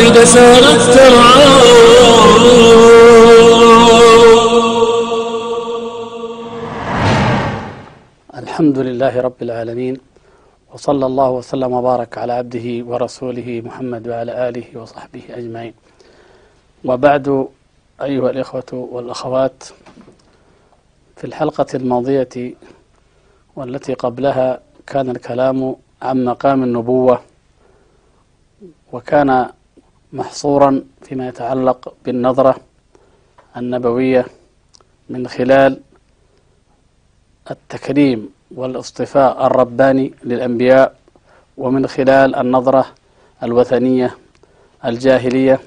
قواعد سارت ترعى الحمد لله رب العالمين وصلى الله وسلم وبارك على عبده ورسوله محمد وعلى آله وصحبه أجمعين. وبعد أيها الإخوة والأخوات في الحلقة الماضية والتي قبلها كان الكلام عن مقام النبوة وكان محصورا فيما يتعلق بالنظرة النبوية من خلال التكريم والاصطفاء الرباني للأنبياء ومن خلال النظرة الوثنية الجاهلية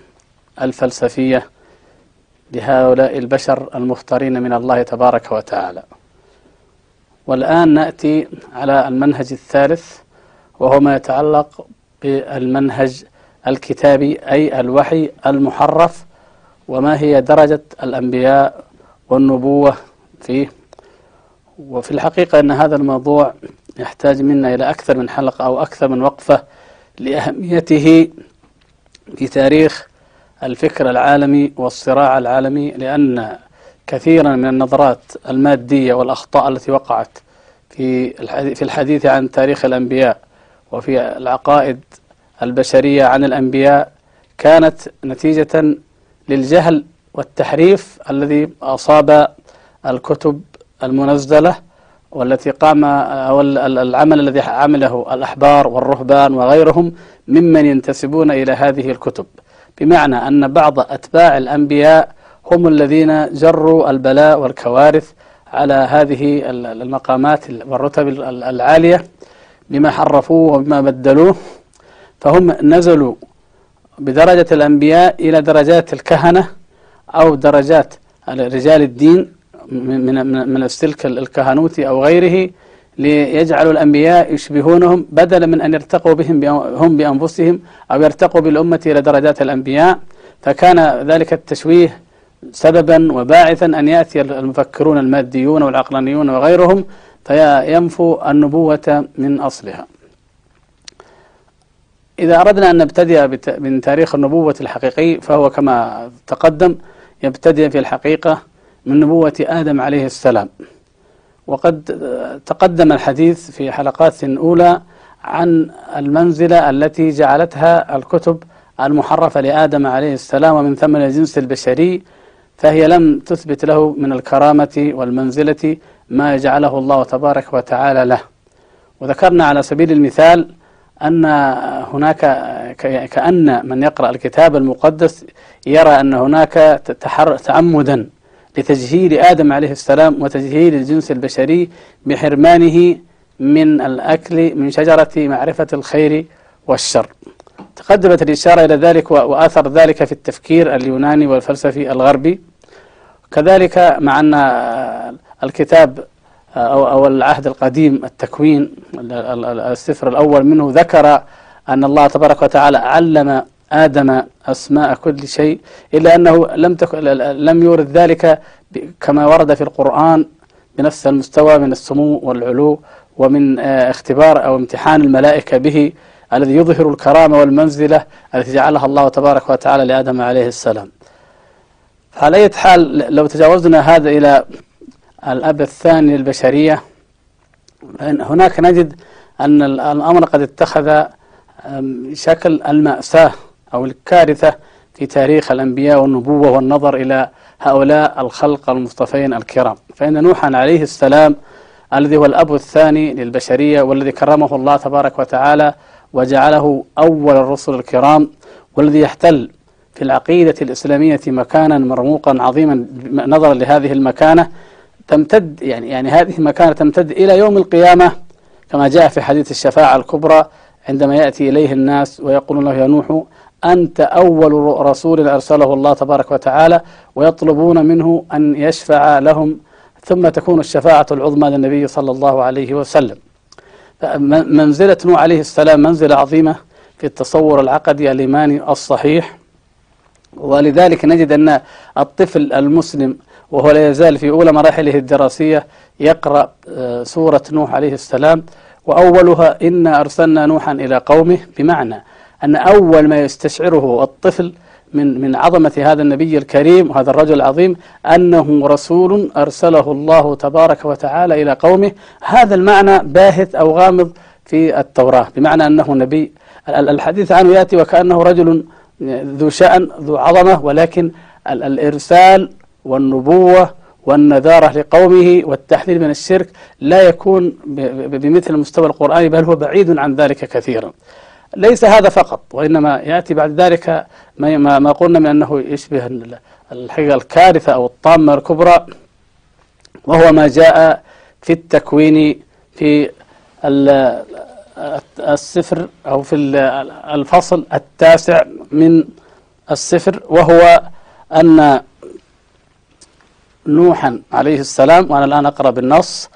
الفلسفية لهؤلاء البشر المختارين من الله تبارك وتعالى. والآن نأتي على المنهج الثالث وهو ما يتعلق بالمنهج الكتابي أي الوحي المحرف وما هي درجة الأنبياء والنبوة فيه. وفي الحقيقة أن هذا الموضوع يحتاج منا إلى أكثر من حلقة أو أكثر من وقفة لأهميته في تاريخ الفكر العالمي والصراع العالمي لأن كثيرا من النظرات المادية والأخطاء التي وقعت في في الحديث عن تاريخ الأنبياء وفي العقائد البشرية عن الأنبياء كانت نتيجة للجهل والتحريف الذي أصاب الكتب المنزلة والتي قام أو العمل الذي عمله الأحبار والرهبان وغيرهم ممن ينتسبون إلى هذه الكتب. بمعنى أن بعض أتباع الأنبياء هم الذين جروا البلاء والكوارث على هذه المقامات والرتب العالية بما حرفوه وبما بدلوه. فهم نزلوا بدرجة الأنبياء إلى درجات الكهنة أو درجات رجال الدين من من السلك الكهنوتي أو غيره ليجعلوا الأنبياء يشبهونهم بدلا من أن يرتقوا بهم هم بأنفسهم أو يرتقوا بالأمة إلى درجات الأنبياء. فكان ذلك التشويه سببا وباعثا أن يأتي المفكرون الماديون والعقلانيون وغيرهم فينفوا النبوة من أصلها. إذا أردنا أن نبتدئ من تاريخ النبوة الحقيقي فهو كما تقدم يبتدئ في الحقيقة من نبوة آدم عليه السلام. وقد تقدم الحديث في حلقات أولى عن المنزلة التي جعلتها الكتب المحرفة لآدم عليه السلام ومن ثم الجنس البشري فهي لم تثبت له من الكرامة والمنزلة ما جعله الله تبارك وتعالى له. وذكرنا على سبيل المثال أن هناك كأن من يقرأ الكتاب المقدس يرى أن هناك تعمدا لتجهيل آدم عليه السلام وتجهيل الجنس البشري بحرمانه من الأكل من شجرة معرفة الخير والشر. تقدمت الإشارة إلى ذلك وآثر ذلك في التفكير اليوناني والفلسفي الغربي. كذلك مع أن الكتاب أو, أو العهد القديم التكوين السفر الأول منه ذكر أن الله تبارك وتعالى علم آدم أسماء كل شيء إلا أنه لم تك... لم يورد ذلك كما ورد في القرآن بنفس المستوى من السمو والعلو ومن اختبار أو امتحان الملائكة به الذي يظهر الكرامة والمنزلة التي جعلها الله تبارك وتعالى لآدم عليه السلام. على أي حال لو تجاوزنا هذا إلى الأب الثاني للبشرية. هناك نجد أن الأمر قد اتخذ شكل المأساة أو الكارثة في تاريخ الأنبياء والنبوة والنظر إلى هؤلاء الخلق المصطفين الكرام. فإن نوحا عليه السلام الذي هو الأب الثاني للبشرية والذي كرمه الله تبارك وتعالى وجعله أول الرسل الكرام والذي يحتل في العقيدة الإسلامية مكانا مرموقا عظيما نظرا لهذه المكانة تمتد يعني يعني هذه المكانة تمتد إلى يوم القيامة كما جاء في حديث الشفاعة الكبرى عندما يأتي إليه الناس ويقولون له يا نوح أنت أول رسول أرسله الله تبارك وتعالى ويطلبون منه أن يشفع لهم ثم تكون الشفاعة العظمى للنبي صلى الله عليه وسلم. منزلة نوح عليه السلام منزلة عظيمة في التصور العقدي الإيماني الصحيح ولذلك نجد أن الطفل المسلم وهو لا يزال في أولى مراحله الدراسية يقرأ سورة نوح عليه السلام وأولها إنا أرسلنا نوحا إلى قومه بمعنى أن أول ما يستشعره الطفل من من عظمة هذا النبي الكريم وهذا الرجل العظيم أنه رسول أرسله الله تبارك وتعالى إلى قومه. هذا المعنى باهت أو غامض في التوراة بمعنى أنه نبي. الحديث عنه يأتي وكأنه رجل ذو شأن ذو عظمة ولكن الإرسال والنبوة والنذارة لقومه والتحذير من الشرك لا يكون بمثل المستوى القرآني بل هو بعيد عن ذلك كثيرا. ليس هذا فقط وإنما يأتي بعد ذلك ما, قلنا من أنه يشبه الحقيقة الكارثة أو الطامة الكبرى وهو ما جاء في التكوين في السفر أو في الفصل التاسع من السفر وهو أن نوحا عليه السلام وأنا الآن أقرأ بالنص.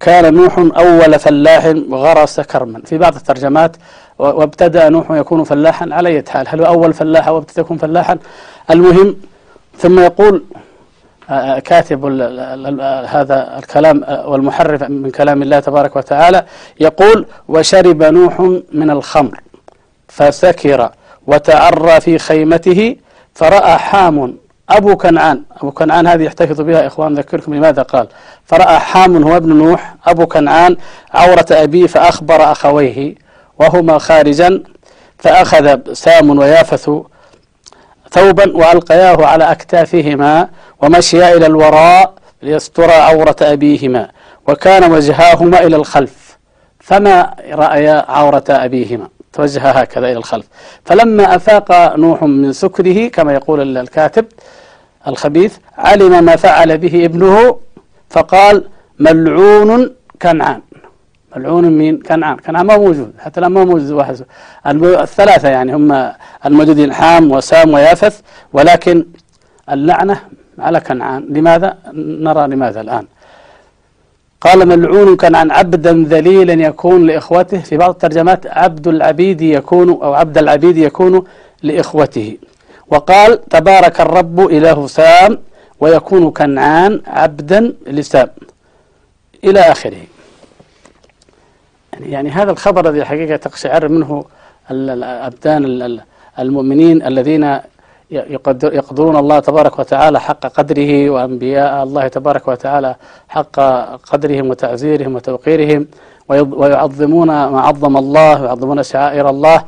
كان نوح أول فلاح غرس كرما. في بعض الترجمات وابتدأ نوح يكون فلاحا على أي حال. هل هو أول فلاح أو ابتدأ يكون فلاحا؟ المهم ثم يقول كاتب هذا الكلام والمحرف من كلام الله تبارك وتعالى. يقول وشرب نوح من الخمر فسكر وتعرى في خيمته فرأى حام أبو كنعان أبو كنعان هذه يحتفظ بها إخوان ذكركم لماذا قال؟ فرأى حام هو ابن نوح أبو كنعان عورة أبيه فأخبر أخويه وهما خارجا فأخذ سام ويافث ثوبا وألقياه على أكتافهما ومشيا إلى الوراء ليسترى عورة أبيهما وكان وجهاهما إلى الخلف فما رأيا عورة أبيهما؟ توجه هكذا إلى الخلف. فلما أفاق نوح من سكره كما يقول الكاتب الخبيث علم ما فعل به ابنه فقال ملعون كنعان. ملعون مين كنعان. كنعان ما موجود حتى الآن ما موجود واحد الثلاثة يعني هم الموجودين حام وسام ويافث ولكن اللعنة على كنعان. لماذا؟ نرى لماذا الآن؟ قال ملعون كنعان عبدا ذليلا يكون لإخوته في بعض الترجمات عبد العبيد يكون أو عبد العبيد يكون لإخوته. وقال تبارك الرب إله سام ويكون كنعان عبدا لسام. إلى آخره. يعني, يعني هذا الخبر الذي حقيقة تقشعر منه الأبدان المؤمنين الذين يقدرون الله تبارك وتعالى حق قدره وأنبياء الله تبارك وتعالى حق قدرهم وتعزيرهم وتوقيرهم ويعظمون ما عظم الله ويعظمون شعائر الله.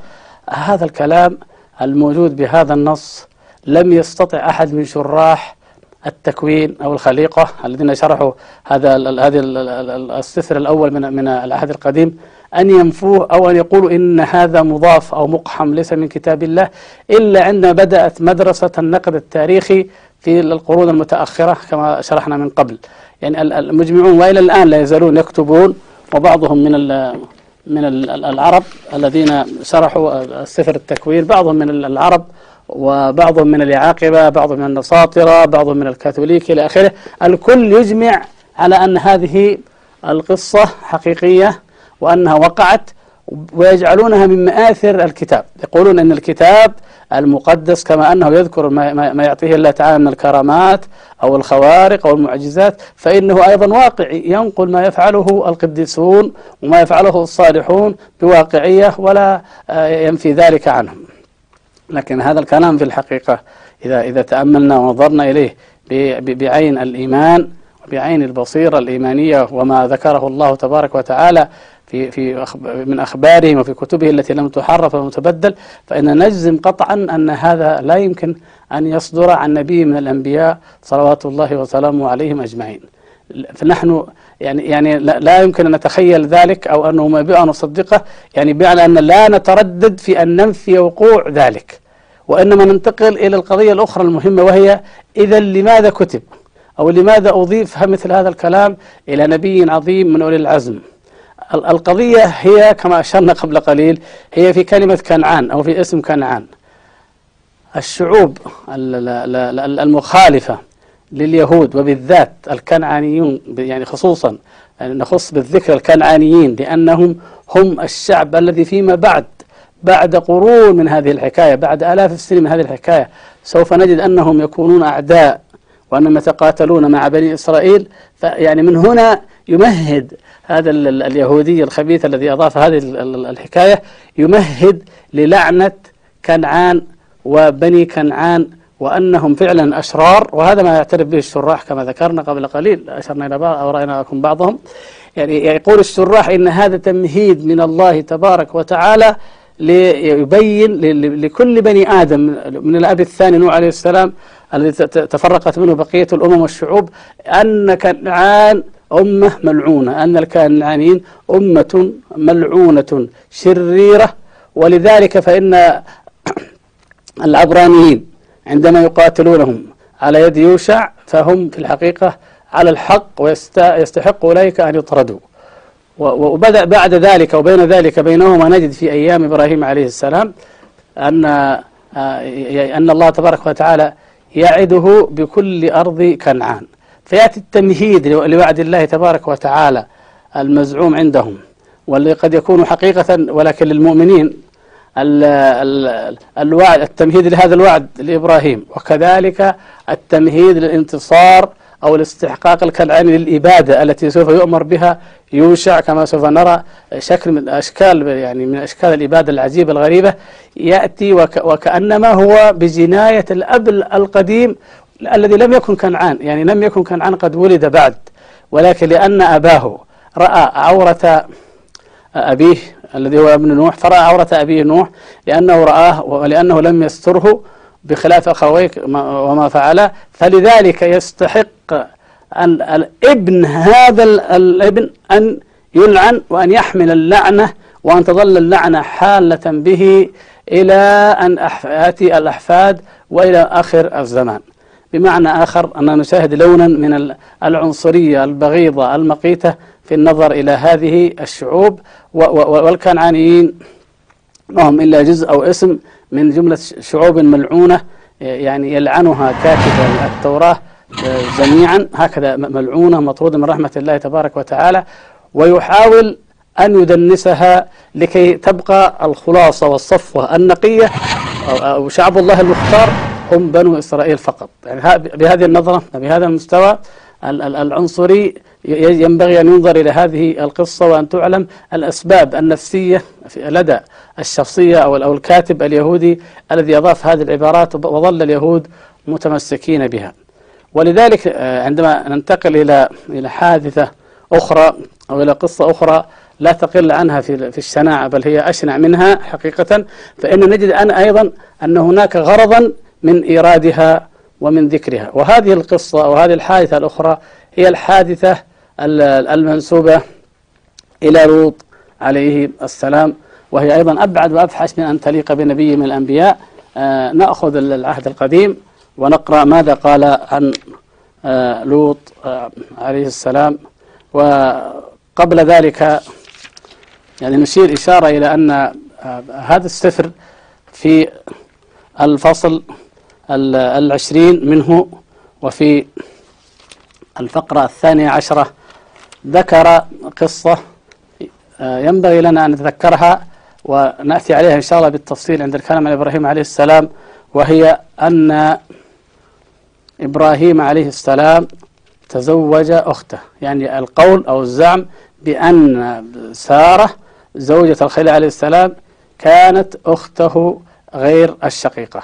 هذا الكلام الموجود بهذا النص لم يستطع أحد من شراح التكوين أو الخليقة الذين شرحوا هذا هذه السفر الأول من من العهد القديم أن ينفوه أو أن يقولوا إن هذا مضاف أو مقحم ليس من كتاب الله إلا عندما بدأت مدرسة النقد التاريخي في القرون المتأخرة كما شرحنا من قبل. يعني المجمعون وإلى الآن لا يزالون يكتبون وبعضهم من من العرب الذين شرحوا سفر التكوين بعضهم من العرب وبعضهم من العاقبة بعضهم من النساطرة بعضهم من الكاثوليك إلى آخره. الكل يجمع على أن هذه القصة حقيقية وأنها وقعت ويجعلونها من مآثر الكتاب. يقولون أن الكتاب المقدس كما أنه يذكر ما, ما يعطيه الله تعالى من الكرامات أو الخوارق أو المعجزات فإنه أيضا واقعي ينقل ما يفعله القديسون وما يفعله الصالحون بواقعية ولا آه، ينفي ذلك عنهم. لكن هذا الكلام في الحقيقة إذا إذا تأملنا ونظرنا إليه بعين الإيمان وبعين البصيرة الإيمانية وما ذكره الله تبارك وتعالى في في من أخبارهم وفي كتبه التي لم تحرف ولم تبدل فإن نجزم قطعا أن هذا لا يمكن أن يصدر عن نبي من الأنبياء صلوات الله وسلامه عليهم أجمعين. فنحن يعني يعني لا يمكن أن نتخيل ذلك أو أنه ما بأن نصدقه يعني بمعنى أن لا نتردد في أن ننفي وقوع ذلك وإنما ننتقل إلى القضية الأخرى المهمة وهي إذا لماذا كتب؟ أو لماذا أضيف مثل هذا الكلام إلى نبي عظيم من أولي العزم؟ القضية هي كما أشرنا قبل قليل هي في كلمة كنعان أو في اسم كنعان. الشعوب المخالفة لليهود وبالذات الكنعانيون يعني خصوصا نخص بالذكر الكنعانيين لأنهم هم الشعب الذي فيما بعد بعد قرون من هذه الحكاية بعد آلاف السنين من هذه الحكاية سوف نجد أنهم يكونون أعداء وأنهم يتقاتلون مع بني إسرائيل. فيعني من هنا يمهد هذا ال- ال- اليهودي الخبيث الذي أضاف هذه ال- ال- الحكاية يمهد للعنة كنعان وبني كنعان وأنهم فعلا أشرار وهذا ما يعترف به الشراح كما ذكرنا قبل قليل أشرنا إلى بعض أو رأينا لكم بعضهم. يعني يقول الشراح إن هذا تمهيد من الله تبارك وتعالى ليبين لكل بني آدم من الأب الثاني نوح عليه السلام الذي تفرقت منه بقية الأمم والشعوب أن كنعان أمة ملعونة أن الكنعانيين أمة ملعونة شريرة. ولذلك فإن العبرانيين عندما يقاتلونهم على يد يوشع فهم في الحقيقة على الحق ويستحق أولئك أن يطردوا. وبدأ بعد ذلك وبين ذلك بينهما نجد في أيام إبراهيم عليه السلام أن آه، أن الله تبارك وتعالى يعده بكل أرض كنعان. فيأتي التمهيد لو- لوعد الله تبارك وتعالى المزعوم عندهم واللي قد يكون حقيقة ولكن للمؤمنين الوعد التمهيد لهذا الوعد لإبراهيم. وكذلك التمهيد للانتصار أو الاستحقاق الكنعاني للإبادة التي سوف يؤمر بها يوشع كما سوف نرى شكل من أشكال يعني من أشكال الإبادة العجيبة الغريبة. يأتي وك وكأنما هو بجناية الأب القديم الذي لم يكن كنعان يعني لم يكن كنعان قد ولد بعد. ولكن لأن أباه رأى عورة أبيه الذي هو ابن نوح فرأى عورة أبيه نوح لأنه رآه ولأنه لم يستره بخلاف أخويه ما- وما فعل فلذلك يستحق الابن هذا ال- الابن أن يلعن وأن يحمل اللعنة وأن تظل اللعنة حالة به إلى أن يأتي الأحفاد وإلى آخر الزمان. بمعنى آخر أننا نشاهد لونا من ال- العنصرية البغيضة المقيتة في النظر إلى هذه الشعوب والكنعانيين. ما هم إلا جزء أو اسم من جملة شعوب ملعونة يعني يلعنها كاتب التوراة جميعا. هكذا ملعونة مطرودة من رحمة الله تبارك وتعالى. ويحاول أن يدنسها لكي تبقى الخلاصة والصفوة النقية أو شعب الله المختار. هم بنو إسرائيل فقط. يعني بهذه النظرة بهذا المستوى ال- ال- العنصري ينبغي أن ينظر إلى هذه القصة وأن تعلم الأسباب النفسية لدى الشخصية أو ال- أو الكاتب اليهودي الذي أضاف هذه العبارات وظل اليهود متمسكين بها. ولذلك آه، عندما ننتقل إلى إلى حادثة أخرى أو إلى قصة أخرى لا تقل عنها في في الشناعة بل هي أشنع منها حقيقة فإن نجد أن أيضا أن هناك غرضا من إيرادها ومن ذكرها. وهذه القصة أو هذه الحادثة الأخرى هي الحادثة ال- المنسوبة إلى لوط عليه السلام. وهي أيضا أبعد وأفحش من أن تليق بنبي من الأنبياء. آه، نأخذ العهد القديم ونقرأ ماذا قال عن آه، لوط آه، عليه السلام. وقبل ذلك يعني نشير إشارة إلى أن آه، هذا السفر في الفصل ال- العشرين منه وفي الفقرة الثانية عشرة ذكر قصة آه، ينبغي لنا أن نتذكرها ونأتي عليها إن شاء الله بالتفصيل عند الكلام عن إبراهيم عليه السلام وهي أن إبراهيم عليه السلام تزوج أخته. يعني القول أو الزعم بأن سارة زوجة الخليل عليه السلام كانت أخته غير الشقيقة.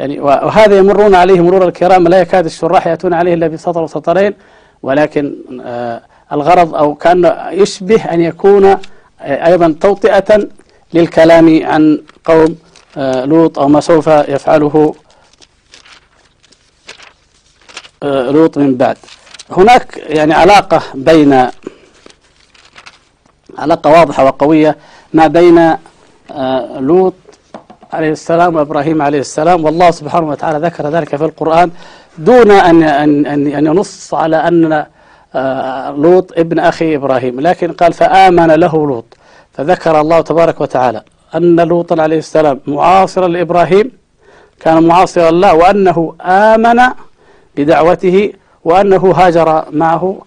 يعني وهذا يمرون عليه مرور الكرام لا يكاد الشراح يأتون عليه إلا بسطر وسطرين ولكن آه الغرض أو كأن يشبه أن يكون آه أيضا توطئة للكلام عن قوم آه لوط أو ما سوف يفعله لوط من بعد. هناك يعني علاقة بين علاقة واضحة وقوية ما بين لوط عليه السلام وابراهيم عليه السلام. والله سبحانه وتعالى ذكر ذلك في القرآن دون ان ان ان أن ينص على أن آه لوط ابن أخي إبراهيم. لكن قال فآمن له لوط. فذكر الله تبارك وتعالى أن لوطا عليه السلام معاصرا لإبراهيم كان معاصرا له وأنه آمن بدعوته وأنه هاجر معه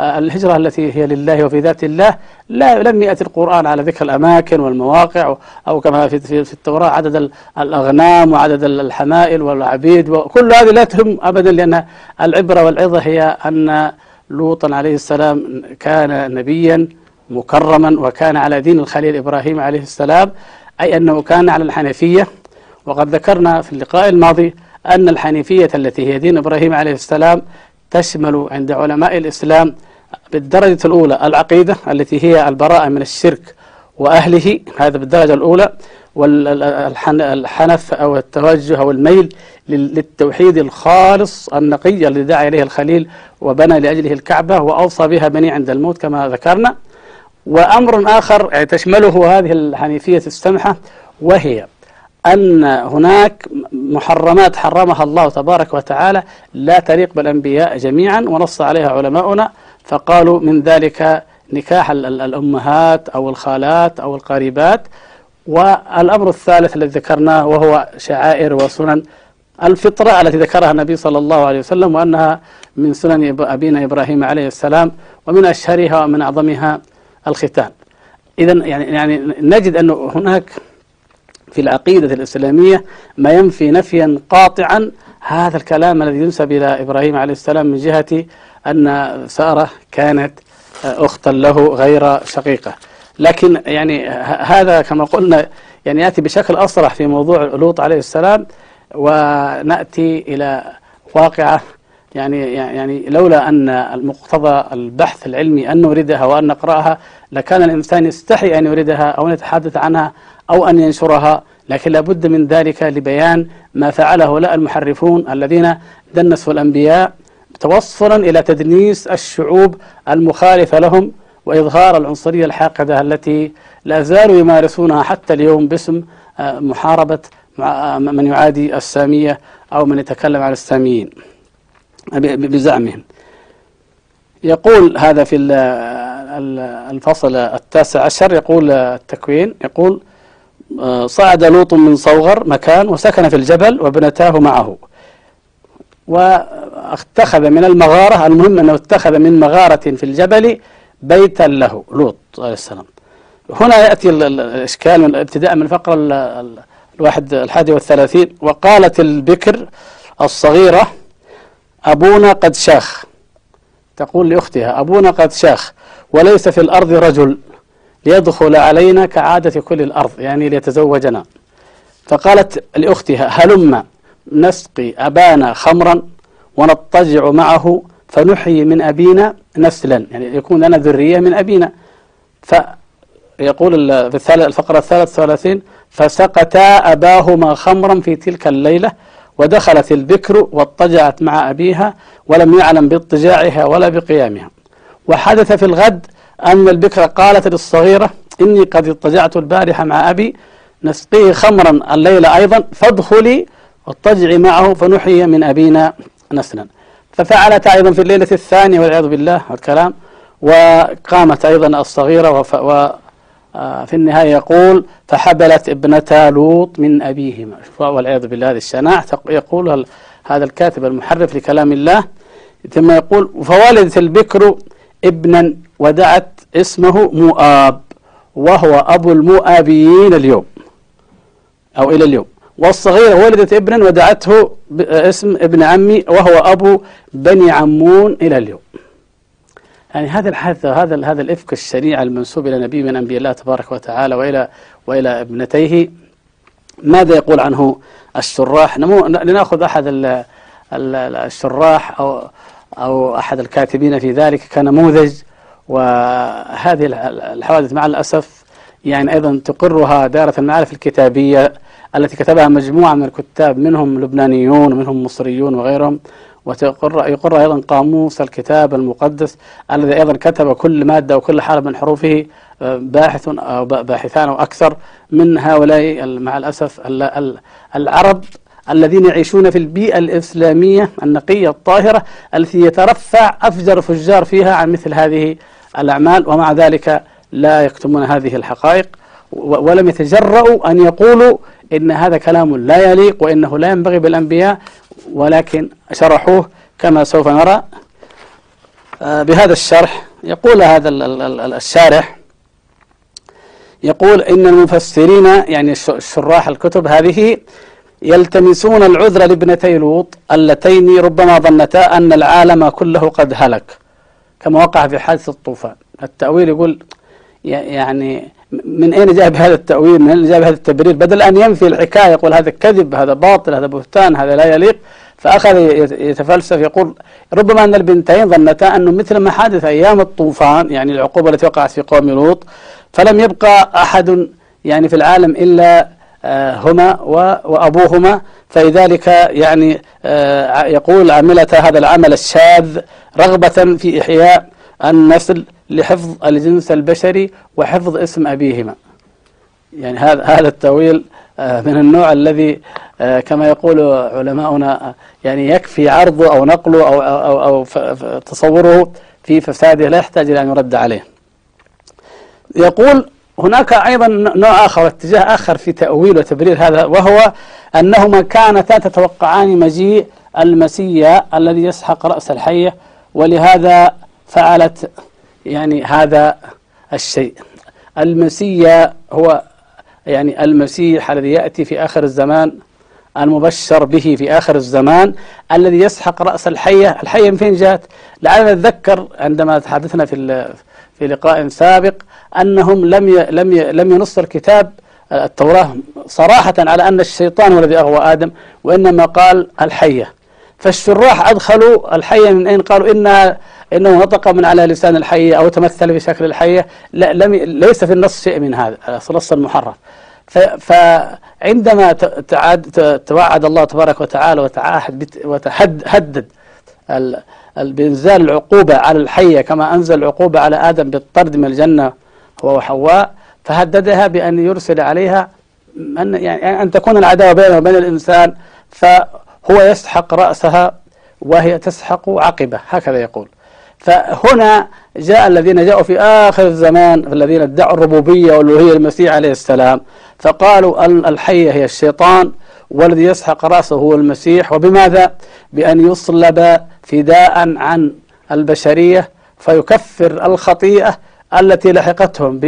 الهجرة التي هي لله وفي ذات الله لا لم يأتي القرآن على ذكر الأماكن والمواقع أو كما في في التوراة عدد الأغنام وعدد الحمائل والعبيد وكل هذه لا تهم أبدا لأن العبرة والعظة هي أن لوطا عليه السلام كان نبيا مكرما وكان على دين الخليل إبراهيم عليه السلام أي أنه كان على الحنفية وقد ذكرنا في اللقاء الماضي أن الحنيفية التي هي دين إبراهيم عليه السلام تشمل عند علماء الإسلام بالدرجة الأولى العقيدة التي هي البراءة من الشرك وأهله هذا بالدرجة الأولى والحنف أو التوجه أو الميل للتوحيد الخالص النقي الذي دعا إليه الخليل وبنى لأجله الكعبة وأوصى بها بني عند الموت كما ذكرنا. وأمر آخر تشمله هذه الحنيفية السمحة وهي أن هناك محرمات حرمها الله تبارك وتعالى لا تليق بالأنبياء جميعا ونص عليها علماؤنا فقالوا من ذلك نكاح الأمهات أو الخالات أو القريبات. والأمر الثالث الذي ذكرناه وهو شعائر وسنن الفطرة التي ذكرها النبي صلى الله عليه وسلم وأنها من سنن أبينا إبراهيم عليه السلام ومن أشهرها ومن أعظمها الختان. إذا يعني يعني نجد أن هناك في العقيدة الإسلامية ما ينفي نفيا قاطعا هذا الكلام الذي ينسب إلى إبراهيم عليه السلام من جهة أن سارة كانت أختا له غير شقيقة. لكن يعني هذا كما قلنا يعني يأتي بشكل أصرح في موضوع لوط عليه السلام ونأتي إلى واقعة يعني يعني لولا أن المقتضى البحث العلمي أن نوردها وأن نقرأها لكان الإنسان يستحي أن يوردها أو أن يتحدث عنها أو أن ينشرها لكن لابد من ذلك لبيان ما فعله هؤلاء المحرفون الذين دنسوا الأنبياء توصلا إلى تدنيس الشعوب المخالفة لهم وإظهار العنصرية الحاقدة التي لا زالوا يمارسونها حتى اليوم باسم محاربة من يعادي السامية أو من يتكلم على الساميين بزعمهم. يقول هذا في الفصل التاسع عشر يقول التكوين يقول صعد لوط من صوغر مكان وسكن في الجبل وابنتاه معه. واتخذ من المغارة المهم أنه اتخذ من مغارة في الجبل بيتا له لوط عليه السلام. هنا يأتي الإشكال من ابتداء من الفقرة الواحد الحادي والثلاثين. وقالت البكر الصغيرة أبونا قد شاخ. تقول لأختها أبونا قد شاخ وليس في الأرض رجل. ليدخل علينا كعادة كل الأرض يعني ليتزوجنا. فقالت لأختها هلم نسقي أبانا خمرا ونضطجع معه فنحيي من أبينا نسلا يعني يكون لنا ذرية من أبينا. فيقول في الفقرة الثالث ثلاثين فسقتا أباهما خمرا في تلك الليلة ودخلت البكر واضطجعت مع أبيها ولم يعلم باضطجاعها ولا بقيامها. وحدث في الغد أن البكر قالت للصغيرة إني قد اضطجعت البارحة مع أبي نسقيه خمرا الليلة أيضا فادخلي واضطجعي معه فنحيي من أبينا نسلا. ففعلت أيضا في الليلة الثانية والعياذ بالله والكلام وقامت أيضا الصغيرة وف... و... في النهاية يقول فحبلت ابنتا لوط من أبيهما. والعياذ بالله هذه الشناع يقول هذا الكاتب المحرف لكلام الله. ثم يقول فولدت البكر ابنا ودعت اسمه مؤاب وهو أبو المؤابيين اليوم أو إلى اليوم. والصغيرة ولدت ابنا ودعته اسم ابن عمي وهو أبو بني عمون إلى اليوم. يعني هذا الحادث هذا هذا الإفك الشريع المنسوب إلى نبي من أنبياء الله تبارك وتعالى وإلى وإلى ابنتيه. ماذا يقول عنه الشراح؟ لنأخذ أحد الشراح أو أو أحد الكاتبين في ذلك كنموذج وهذه الحوادث مع الأسف يعني أيضا تقرها دائرة المعارف الكتابية التي كتبها مجموعة من الكتاب منهم لبنانيون ومنهم مصريون وغيرهم ويقر يقر أيضا قاموس الكتاب المقدس الذي أيضا كتب كل مادة وكل حرف من حروفه باحث أو باحثان أو أكثر من هؤلاء مع الأسف العرب. الذين يعيشون في البيئة الإسلامية النقية الطاهرة التي يترفع أفجر فجار فيها عن مثل هذه الأعمال ومع ذلك لا يكتمون هذه الحقائق ولم يتجرؤوا أن يقولوا إن هذا كلام لا يليق وإنه لا ينبغي بالأنبياء ولكن شرحوه كما سوف نرى. بهذا الشرح يقول هذا الشارح يقول إن المفسرين يعني شراح الكتب هذه يلتمسون العذر لابنتي لوط اللتين ربما ظنتا أن العالم كله قد هلك. كما وقع في حادث الطوفان. التأويل يقول يعني من أين جاء بهذا التأويل؟ من أين جاء بهذا التبرير؟ بدل أن ينفي الحكاية يقول هذا كذب هذا باطل هذا بهتان هذا لا يليق فأخذ يتفلسف يقول ربما أن البنتين ظنتا أنه مثل ما حدث أيام الطوفان يعني العقوبة التي وقعت في قوم لوط فلم يبقى أحد يعني في العالم إلا هما وأبوهما فلذلك يعني يقول عملت هذا العمل الشاذ رغبة في إحياء النسل لحفظ الجنس البشري وحفظ اسم أبيهما. يعني هذا هذا التأويل من النوع الذي كما يقول علماؤنا يعني يكفي عرضه أو نقله أو, أو, أو تصوره في فساده لا يحتاج إلى أن يرد عليه. يقول هناك أيضا نوع آخر اتجاه آخر في تأويل وتبرير هذا وهو أنهما كانتا تتوقعان مجيء المسيا الذي يسحق رأس الحية ولهذا فعلت يعني هذا الشيء. المسيا هو يعني المسيح الذي يأتي في آخر الزمان المبشر به في آخر الزمان الذي يسحق رأس الحية الحية من فين جاءت؟ لعلنا نتذكر عندما تحدثنا في في لقاء سابق أنهم لم ي لم ي لم ينص الكتاب التوراة صراحة على أن الشيطان هو الذي أغوى آدم وإنما قال الحية. فالشراح أدخلوا الحية من أين؟ قالوا إنها إنه نطق من على لسان الحية أو تمثل بشكل الحية. لا لم ليس في النص شيء من هذا النص المحرف. فعندما تعاد توعد الله تبارك وتعالى وتعاهد وتهدد بإنزال العقوبة على الحية كما أنزل العقوبة على آدم بالطرد من الجنة هو وحواء فهددها بأن يرسل عليها أن, يعني أن تكون العداوة بينه وبين الإنسان فهو يسحق رأسها وهي تسحق عقبه هكذا يقول فهنا جاء الذين جاءوا في آخر الزمان الذين ادعوا الربوبية والألوهية المسيح عليه السلام فقالوا الحية هي الشيطان والذي يسحق رأسه هو المسيح وبماذا؟ بأن يصلب فداء عن البشرية فيكفر الخطيئة التي لحقتهم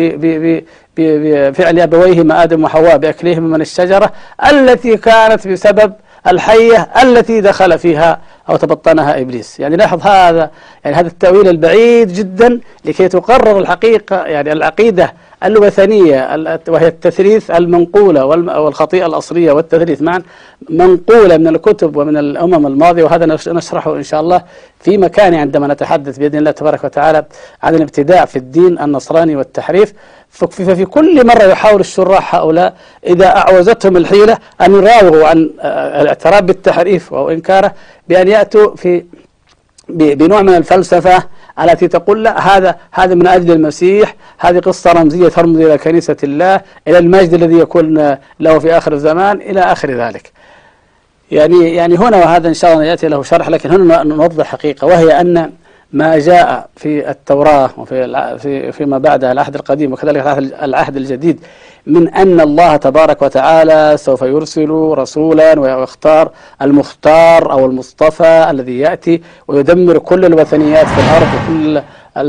بفعل أبويهما آدم وحواء بأكلهم من الشجرة التي كانت بسبب الحية التي دخل فيها أو تبطنها إبليس. يعني لاحظ هذا يعني هذا التأويل البعيد جدا لكي تقرر الحقيقة يعني العقيدة الوثنية وهي التثليث المنقولة والخطيئة الأصلية والتثليث معا منقولة من الكتب ومن الأمم الماضية وهذا نشرحه إن شاء الله في مكان عندما نتحدث بإذن الله تبارك وتعالى عن الابتداع في الدين النصراني والتحريف. ففي كل مرة يحاول الشراح هؤلاء إذا أعوزتهم الحيلة أن يراوغوا عن الاعتراف بالتحريف أو إنكاره بأن يأتوا في بنوع من الفلسفة التي تقول لا هذا هذا من أجل المسيح هذه قصة رمزية ترمز إلى كنيسة الله إلى المجد الذي يكون له في آخر الزمان إلى آخر ذلك. يعني يعني هنا وهذا إن شاء الله يأتي له شرح لكن هنا نوضح حقيقة وهي أن ما جاء في التوراة وفي في فيما بعد العهد القديم وكذلك العهد الجديد من أن الله تبارك وتعالى سوف يرسل رسولا ويختار المختار أو المصطفى الذي يأتي ويدمر كل الوثنيات في الأرض وكل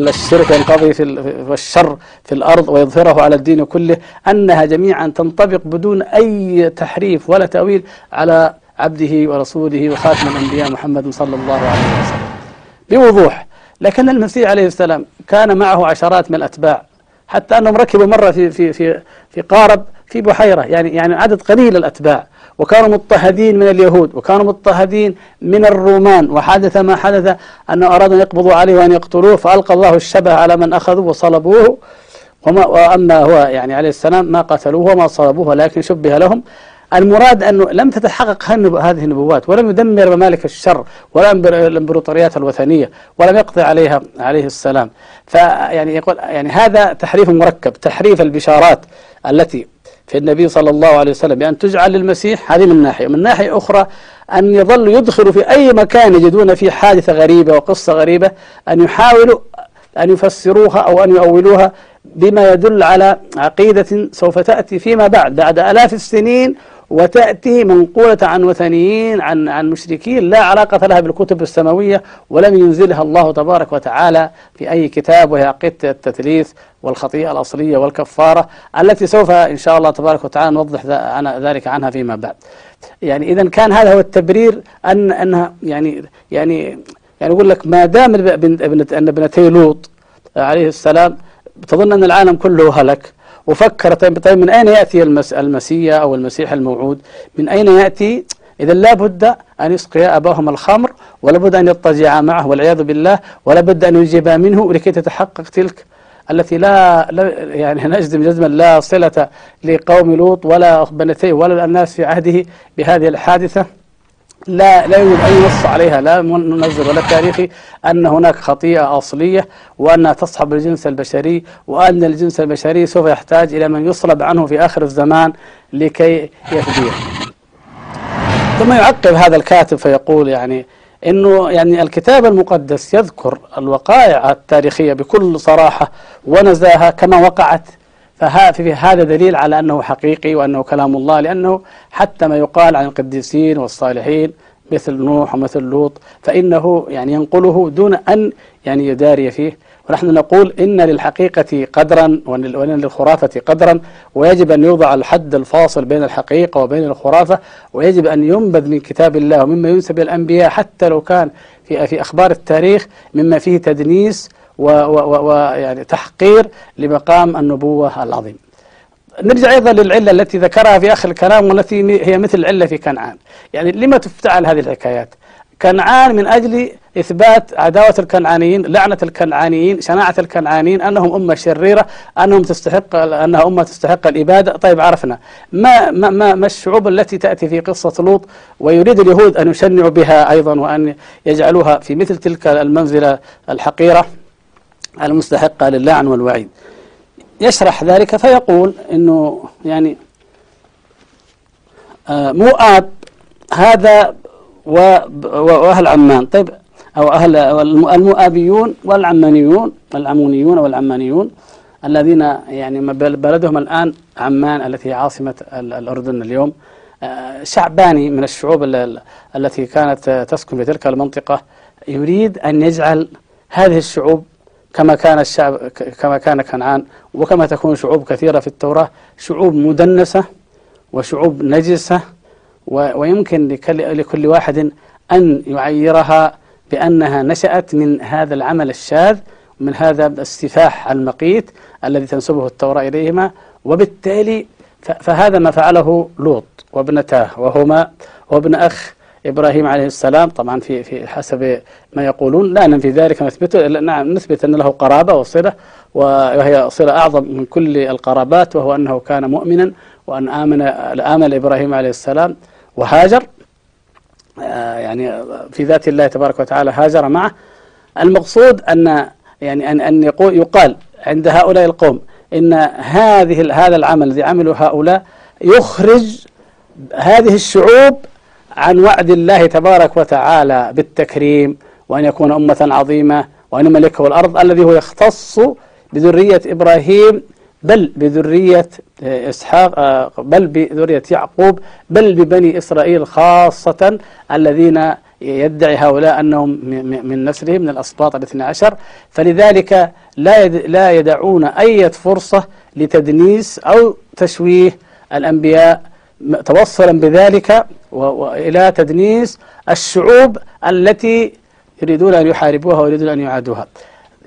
الشرك ينقضي في والشر في الأرض ويظهره على الدين كله أنها جميعا تنطبق بدون أي تحريف ولا تأويل على عبده ورسوله وخاتم الأنبياء محمد صلى الله عليه وسلم. بوضوح لكن المسيح عليه السلام كان معه عشرات من الأتباع. حتى أنهم ركبوا مرة في في في في قارب في بحيرة يعني يعني عدد قليل الأتباع. وكانوا مضطهدين من اليهود وكانوا مضطهدين من الرومان. وحدث ما حدث أنه أرادوا أن يقبضوا عليه وأن يقتلوه فألقى الله الشبه على من أخذوا وصلبوه. وما وأما هو يعني عليه السلام ما قتلوه وما صلبوه ولكن شبه لهم. المراد أنه لم تتحقق هذه النبوات ولم يدمر ممالك الشر ولا الامبراطوريات الوثنية ولم يقضي عليها عليه السلام. فيعني يقول يعني هذا تحريف مركب تحريف البشارات التي في النبي صلى الله عليه وسلم بأن تجعل للمسيح هذه من ناحية. من ناحية أخرى أن يظل يدخل في أي مكان يجدون فيه حادثة غريبة وقصة غريبة أن يحاولوا أن يفسروها أو أن يؤولوها بما يدل على عقيدة سوف تأتي فيما بعد بعد آلاف السنين وتأتي منقولة عن وثنيين عن عن مشركين لا علاقة لها بالكتب السماوية ولم ينزلها الله تبارك وتعالى في أي كتاب وهي عقيدة التثليث والخطيئة الأصلية والكفارة التي سوف إن شاء الله تبارك وتعالى نوضح ذلك عنها فيما بعد. يعني إذا كان هذا هو التبرير أن أنها يعني يعني يعني يقول لك ما دام أن ابنتي لوط عليه السلام تظن أن العالم كله هلك وفكرت طيب, طيب من أين يأتي المس المسيح أو المسيح الموعود؟ من أين يأتي؟ إذا لابد أن يسقيا أباهما الخمر ولابد أن يضطجعا معه والعياذ بالله ولابد أن يجيبا منه لكي تتحقق تلك التي لا, لا يعني نجزم جزما لا صلة لقوم لوط ولا بنتيه ولا الناس في عهده بهذه الحادثة. لا لا يوجد أي نص عليها لا منزل ولا تاريخي أن هناك خطيئة أصلية وأنها تصحب الجنس البشري وأن الجنس البشري سوف يحتاج إلى من يصلب عنه في آخر الزمان لكي يفديه. ثم يعقب هذا الكاتب فيقول يعني إنه يعني الكتاب المقدس يذكر الوقائع التاريخية بكل صراحة ونزاهه كما وقعت ففي هذا دليل على أنه حقيقي وأنه كلام الله لأنه حتى ما يقال عن القديسين والصالحين مثل نوح ومثل لوط فإنه يعني ينقله دون أن يعني يداري فيه. ونحن نقول إن للحقيقة قدرا وإن للخرافة قدرا ويجب أن يوضع الحد الفاصل بين الحقيقة وبين الخرافة ويجب أن ينبذ من كتاب الله ومما ينسب الأنبياء حتى لو كان في في أخبار التاريخ مما فيه تدنيس ويعني تحقير لمقام النبوة العظيم. نرجع أيضا للعلة التي ذكرها في آخر الكلام والتي هي مثل العلة في كنعان. يعني لما تفتعل هذه الحكايات؟ كنعان من أجل إثبات عداوة الكنعانيين لعنة الكنعانيين شناعة الكنعانيين أنهم أمة شريرة أنهم تستحق أنها أمة تستحق الإبادة. طيب عرفنا. ما, ما, ما, ما الشعوب التي تأتي في قصة لوط ويريد اليهود أن يشنعوا بها أيضا وأن يجعلوها في مثل تلك المنزلة الحقيرة؟ المستحقة للعن والوعيد. يشرح ذلك فيقول أنه يعني آه، مؤاب هذا وأهل عمان. طيب أو أهل المؤابيون والعمانيون العمونيون والعمانيون الذين يعني بلدهم الآن عمان التي عاصمة الأردن اليوم. آه، شعباني من الشعوب التي كانت تسكن في تلك المنطقة يريد أن يجعل هذه الشعوب كما كان الشعب كما كان كنعان وكما تكون شعوب كثيرة في التوراة شعوب مدنسة وشعوب نجسة ويمكن لكل واحد أن يعيرها بأنها نشأت من هذا العمل الشاذ من هذا السفاح المقيت الذي تنسبه التوراة إليهما وبالتالي فهذا ما فعله لوط وابنتاه وهما وابن أخ إبراهيم عليه السلام طبعا في في حسب ما يقولون لا ننفي ذلك نثبت نعم نثبت أن له قرابة وصلة وهي صلة أعظم من كل القرابات وهو أنه كان مؤمنا وأن آمن آمن إبراهيم عليه السلام وهاجر آه، يعني في ذات الله تبارك وتعالى هاجر معه. المقصود أن يعني أن أن يقول يقال عند هؤلاء القوم إن هذه هذا العمل الذي عمله هؤلاء يخرج هذه الشعوب عن وعد الله تبارك وتعالى بالتكريم وأن يكون أمة عظيمة وأن يملكه الأرض الذي هو يختص بذرية إبراهيم بل بذرية آه، إسحاق آه، بل بذرية يعقوب بل ببني إسرائيل خاصة الذين يدعي هؤلاء أنهم من نسلهم من الأسباط الاثنى عشر. فلذلك لا لا يدعون أي فرصة لتدنيس أو تشويه الأنبياء توصلا بذلك إلى تدنيس الشعوب التي يريدون أن يحاربوها ويريدون أن يعادوها.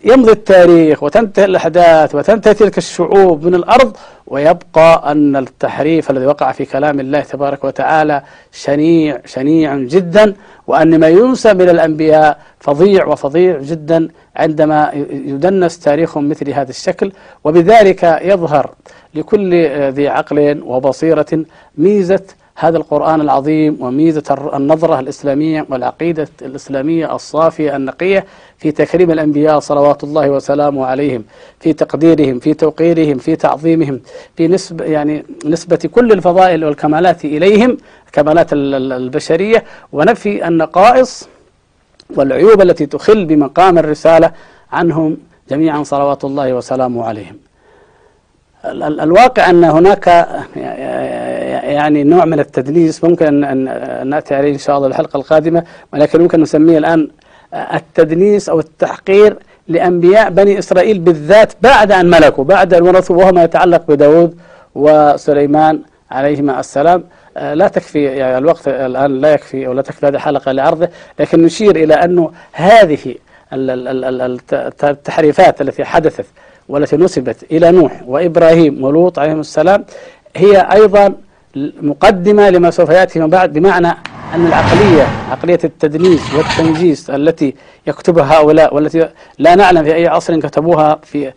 يمضي التاريخ وتنتهي الأحداث وتنتهي تلك الشعوب من الأرض ويبقى أن التحريف الذي وقع في كلام الله تبارك وتعالى شنيع شنيع جدا وأن ما ينسب إلى الأنبياء فظيع وفظيع جدا عندما يدنس تاريخهم مثل هذا الشكل. وبذلك يظهر لكل ذي عقل وبصيرة ميزة هذا القرآن العظيم وميزة النظرة الإسلامية والعقيدة الإسلامية الصافية النقية في تكريم الأنبياء صلوات الله وسلامه عليهم في تقديرهم في توقيرهم في تعظيمهم في نسبة يعني نسبة كل الفضائل والكمالات إليهم كمالات البشرية ونفي النقائص والعيوب التي تخل بمقام الرسالة عنهم جميعا صلوات الله وسلامه عليهم. الواقع أن هناك يعني نوع من التدليس ممكن أن نأتي عليه إن شاء الله الحلقة القادمة ولكن ممكن نسميه الآن التدنيس أو التحقير لأنبياء بني إسرائيل بالذات بعد أن ملكوا بعد أن ورثوا وهو ما يتعلق بداود وسليمان عليهما السلام. آه، لا تكفي يعني الوقت الآن لا يكفي أو لا تكفي هذه الحلقة لعرضه لكن نشير إلى أنه هذه ال- ال- ال- ال- الت- التحريفات التي حدثت والتي نسبت إلى نوح وإبراهيم ولوط عليهم السلام هي أيضا مقدمة لما سوف يأتي من بعد بمعنى أن العقلية عقلية التدنيس والتنجيس التي يكتبها هؤلاء والتي لا نعلم في أي عصر كتبوها في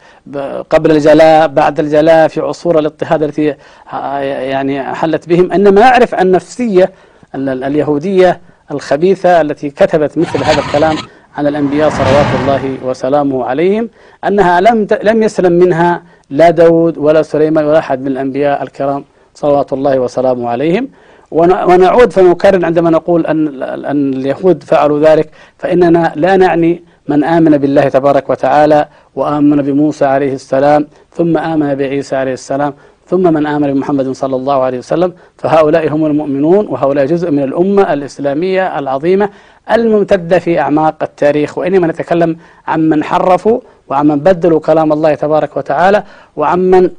قبل الجلاء بعد الجلاء في عصور الاضطهاد التي ه- يعني حلت بهم إنما نعرف أن النفسية ال- ال- اليهودية الخبيثة التي كتبت مثل هذا الكلام عن الأنبياء صلوات الله وسلامه عليهم أنها لم لم يسلم منها لا داود ولا سليمان ولا أحد من الأنبياء الكرام صلوات الله وسلامه عليهم. ون- ونعود فنكرر عندما نقول أن, أن اليهود فعلوا ذلك فإننا لا نعني من آمن بالله تبارك وتعالى وآمن بموسى عليه السلام ثم آمن بعيسى عليه السلام ثم من آمن بمحمد صلى الله عليه وسلم. فهؤلاء هم المؤمنون وهؤلاء جزء من الأمة الإسلامية العظيمة. الممتدة في أعماق التاريخ وإنما نتكلم عن من حرفوا وعمن بدلوا كلام الله تبارك وتعالى وعمن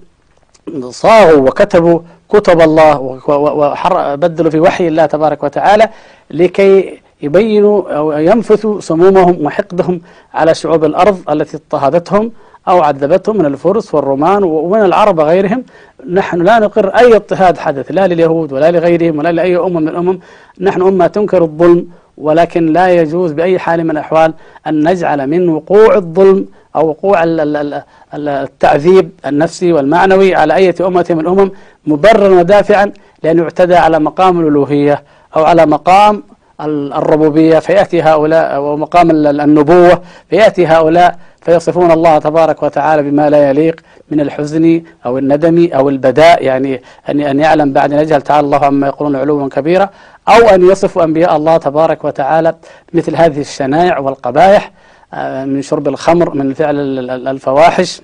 صاغوا وكتبوا كتب الله وبدلوا في وحي الله تبارك وتعالى لكي يبينوا أو ينفثوا سمومهم وحقدهم على شعوب الأرض التي اضطهدتهم أو عذبتهم من الفرس والرومان ومن العرب وغيرهم نحن لا نقر أي اضطهاد حدث لا لليهود ولا لغيرهم ولا لأي أمة من الأمم. نحن أمة تنكر الظلم ولكن لا يجوز بأي حال من الأحوال أن نجعل من وقوع الظلم أو وقوع ال- ال- ال- ال- التعذيب النفسي والمعنوي على أي أمة من الأمم مبررا ودافعا لأن يعتدى على مقام الألوهية أو على مقام ال- الربوبية فيأتي هؤلاء ومقام ال- النبوة فيأتي هؤلاء فيصفون الله تبارك وتعالى بما لا يليق من الحزن أو الندم أو البداء يعني أن أن يعلم بعد أن يجهل تعالى الله عما يقولون علوا كبيرا أو أن يصفوا أنبياء الله تبارك وتعالى مثل هذه الشنائع والقبائح آه، من شرب الخمر من فعل ال- ال- الفواحش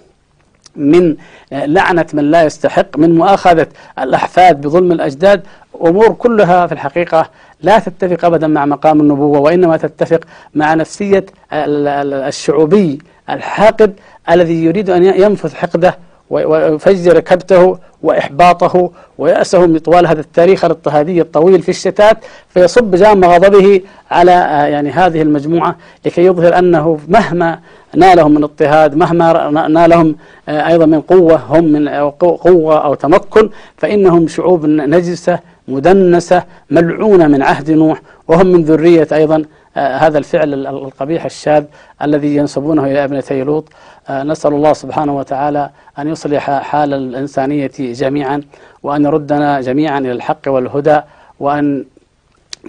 من لعنة من لا يستحق من مؤاخذة الأحفاد بظلم الأجداد. أمور كلها في الحقيقة لا تتفق أبدا مع مقام النبوة وإنما تتفق مع نفسية ال- ال- الشعوبي الحاقد الذي يريد أن ينفذ حقده ويفجر كبته وإحباطه ويأسه طوال هذا التاريخ الاضطهادي الطويل في الشتات فيصب جام غضبه على آه، يعني هذه المجموعة لكي يظهر أنه مهما نالهم من اضطهاد مهما نالهم آه، أيضا من قوة هم من قو- قوة أو تمكن فإنهم شعوب نجسة مدنسة ملعونة من عهد نوح وهم من ذرية أيضا آه، هذا الفعل ال- القبيح الشاذ الذي ينسبونه إلى ابنتي لوط آه، نسأل الله سبحانه وتعالى أن يصلح حال الإنسانية جميعا وأن يردنا جميعا إلى الحق والهدى وأن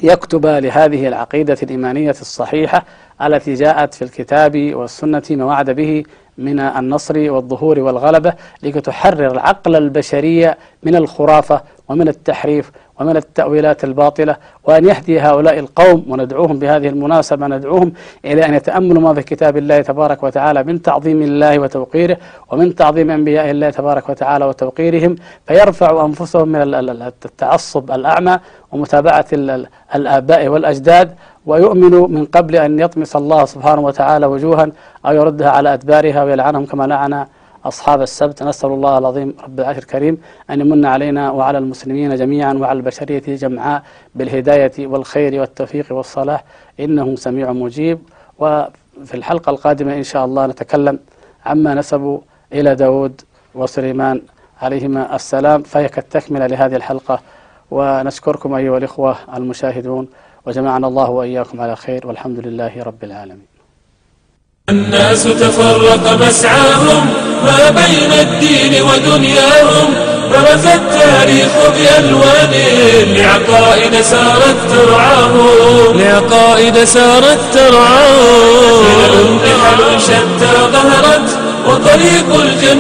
يكتب لهذه العقيدة الإيمانية الصحيحة التي جاءت في الكتاب والسنة ما وعد به من النصر والظهور والغلبة لكي تحرر العقل البشري من الخرافة ومن التحريف ومن التأويلات الباطلة وأن يهدي هؤلاء القوم وندعوهم بهذه المناسبة ندعوهم إلى أن يتأملوا ما في كتاب الله تبارك وتعالى من تعظيم الله وتوقيره ومن تعظيم أنبياء الله تبارك وتعالى وتوقيرهم فيرفعوا أنفسهم من ال- ال- ال- التعصب الأعمى ومتابعة ال- ال- الآباء والأجداد ويؤمنوا من قبل أن يطمس الله سبحانه وتعالى وجوها أو يردها على أدبارها ويلعنهم كما لعن أصحاب السبت نسأل الله العظيم رب العرش الكريم أن يمن علينا وعلى المسلمين جميعا وعلى البشرية جمعاء بالهداية والخير والتوفيق والصلاح. إنه سميع مجيب. وفي الحلقة القادمة إن شاء الله نتكلم عما نسبوا إلى داود وسليمان عليهما السلام. فهي كالتكملة لهذه الحلقة. ونشكركم أيها الإخوة المشاهدون. وجمعنا الله وإياكم على خير. والحمد لله رب العالمين. الناس تفرق مسعاهم ما بين الدين ودنياهم. برز التاريخ بألوان لعقائد سارت ترعاهم. لعقائد سارت ترعاهم. نحل شتى ظهرت وطريق الجنة